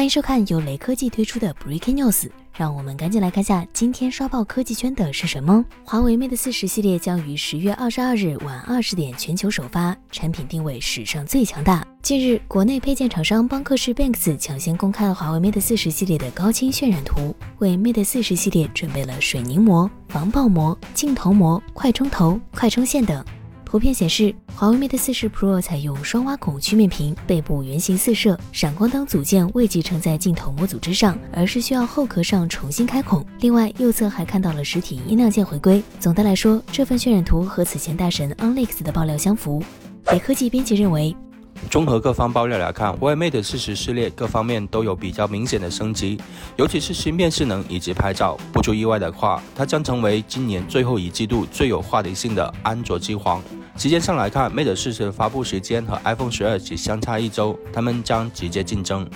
欢迎收看由雷科技推出的 Breaking News，让我们赶紧来看下今天刷爆科技圈的是什么。华为 Mate 四十系列将于十月二十二日晚二十点全球首发，产品定位史上最强大。近日，国内配件厂商邦克士 Banks 抢先公开了华为 Mate 四十系列的高清渲染图，为 Mate 四十系列准备了水凝膜、防爆膜、镜头膜、快充头、快充线等。图片显示，华为 Mate 40 Pro 采用双挖孔曲面屏，背部圆形四摄，闪光灯组件未集成在镜头模组之上，而是需要后壳上重新开孔。另外，右侧还看到了实体音量键回归。总的来说，这份渲染图和此前大神 OnLeaks 的爆料相符。北科技编辑认为。综合各方爆料来看，华为 Mate 40系列各方面都有比较明显的升级，尤其是芯片性能以及拍照。不出意外的话，它将成为今年最后一季度最有话题性的安卓机皇。时间上来看，Mate 40的发布时间和 iPhone 12只相差一周，他们将直接竞争。